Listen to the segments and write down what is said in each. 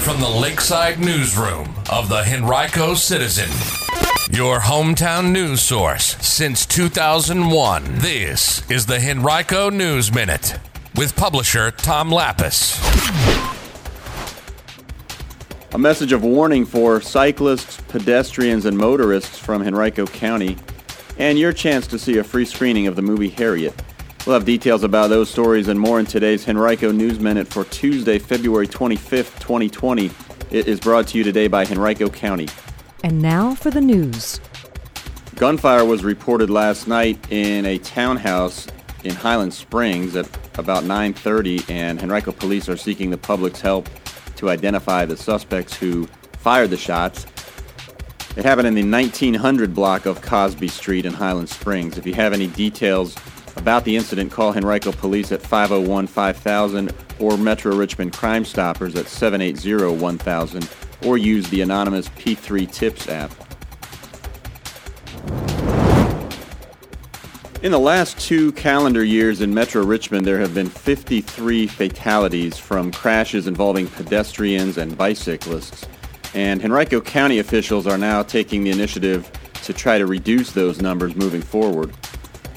from the Lakeside Newsroom of the Henrico Citizen, your hometown news source since 2001. This is the Henrico News Minute with publisher Tom Lappas. A message of warning for cyclists, pedestrians, and motorists from Henrico County, and your chance to see a free screening of the movie Harriet. We'll have details about those stories and more in today's Henrico News Minute for Tuesday, February 25th, 2020. It is brought to you today by Henrico County. And now for the news. Gunfire was reported last night in a townhouse in Highland Springs at about 9:30 and Henrico police are seeking the public's help to identify the suspects who fired the shots. It happened in the 1900 block of Cosby Street in Highland Springs. If you have any details about the incident, call Henrico Police at 501 5000 or Metro Richmond Crime Stoppers at 780 1000 or use the anonymous P3 Tips app. In the last two calendar years in Metro Richmond, there have been 53 fatalities from crashes involving pedestrians and bicyclists. And Henrico County officials are now taking the initiative to try to reduce those numbers moving forward.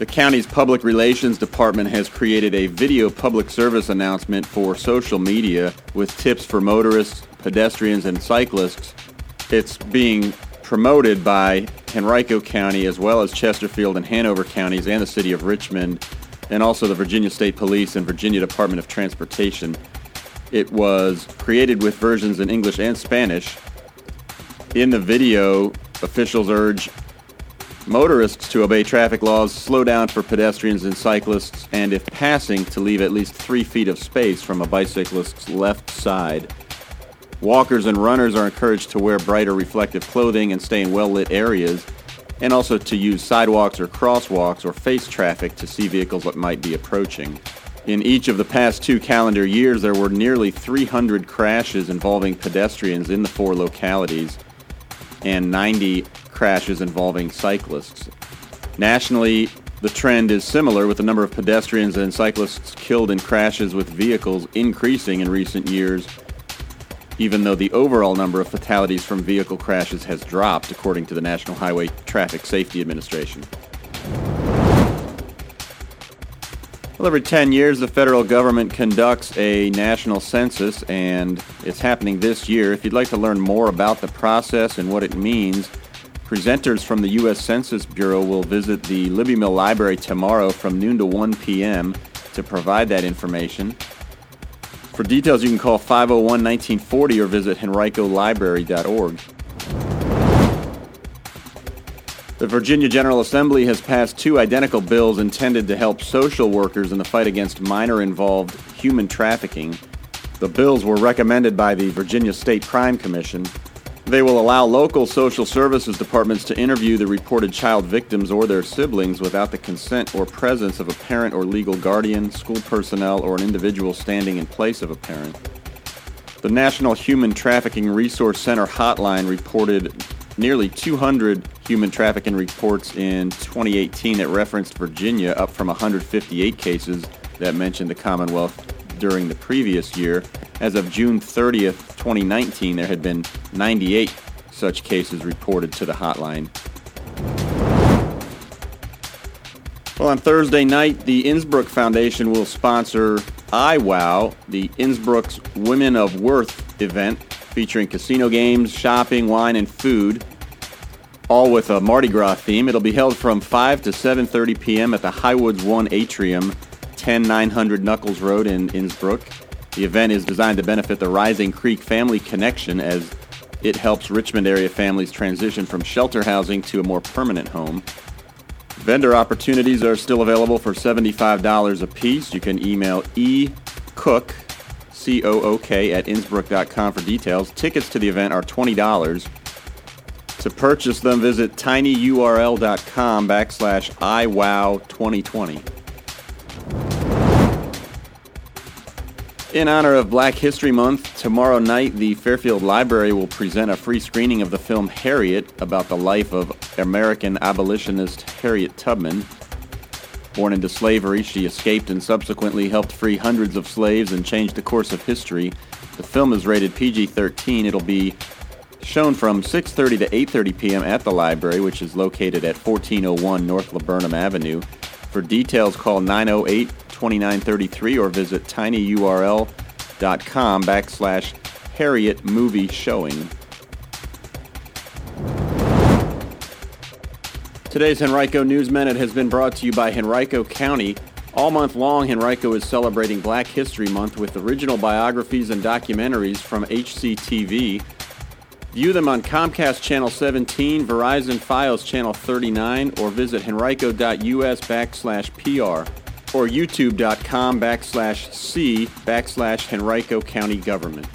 The county's public relations department has created a video public service announcement for social media with tips for motorists, pedestrians, and cyclists. It's being promoted by Henrico County as well as Chesterfield and Hanover counties and the city of Richmond and also the Virginia State Police and Virginia Department of Transportation. It was created with versions in English and Spanish. In the video, officials urge motorists to obey traffic laws, slow down for pedestrians and cyclists, and if passing, to leave at least three feet of space from a bicyclist's left side. Walkers and runners are encouraged to wear brighter reflective clothing and stay in well lit areas, and also to use sidewalks or crosswalks or face traffic to see vehicles that might be approaching. In each of the past two calendar years, there were nearly 300 crashes involving pedestrians in the four localities and 90 crashes involving cyclists. Nationally, the trend is similar with the number of pedestrians and cyclists killed in crashes with vehicles increasing in recent years even though the overall number of fatalities from vehicle crashes has dropped, according to the National Highway Traffic Safety Administration. Well, every 10 years, the federal government conducts a national census, and it's happening this year. If you'd like to learn more about the process and what it means, presenters from the U.S. Census Bureau will visit the Libbie Mill Library tomorrow from noon to 1 p.m. to provide that information. For details, you can call 501 1940 or visit henricolibrary.org. The Virginia General Assembly has passed two identical bills intended to help social workers in the fight against minor involved human trafficking. The bills were recommended by the Virginia State Crime Commission. They will allow local social services departments to interview the reported child victims or their siblings without the consent or presence of a parent or legal guardian, school personnel, or an individual standing in place of a parent. The National Human Trafficking Resource Center hotline reported nearly 200 human trafficking reports in 2018 that referenced Virginia, up from 158 cases that mentioned the Commonwealth during the previous year. As of June 30th, 2019, there had been 98 such cases reported to the hotline. Well, on Thursday night, the Innsbrook Foundation will sponsor iWow, the Innsbrook's Women of Worth event, featuring casino games, shopping, wine, and food, all with a Mardi Gras theme. It'll be held from 5 to 7:30 p.m. at the Highwoods One Atrium, 10900 Nuckols Road in Innsbrook. The event is designed to benefit the Rising Creek Family Connection as it helps Richmond area families transition from shelter housing to a more permanent home. Vendor opportunities are still available for $75 a piece. You can email ecook, C-O-O-K, at innsbrook.com for details. Tickets to the event are $20. To purchase them, visit tinyurl.com backslash iwow2020. In honor of Black History Month, tomorrow night the Fairfield Library will present a free screening of the film Harriet about the life of American abolitionist Harriet Tubman. Born into slavery, she escaped and subsequently helped free hundreds of slaves and changed the course of history. The film is rated PG-13. It'll be shown from 6:30 to 8:30 p.m. at the library, which is located at 1401 North Laburnum Avenue. For details, call 908-2933 or visit tinyurl.com backslash Harriet Movie Showing. Today's Henrico News Minute has been brought to you by Henrico County. All month long, Henrico is celebrating Black History Month with original biographies and documentaries from HCTV. View them on Comcast Channel 17, Verizon Fios Channel 39, or visit henrico.us backslash PR or youtube.com backslash C backslash Henrico County Government.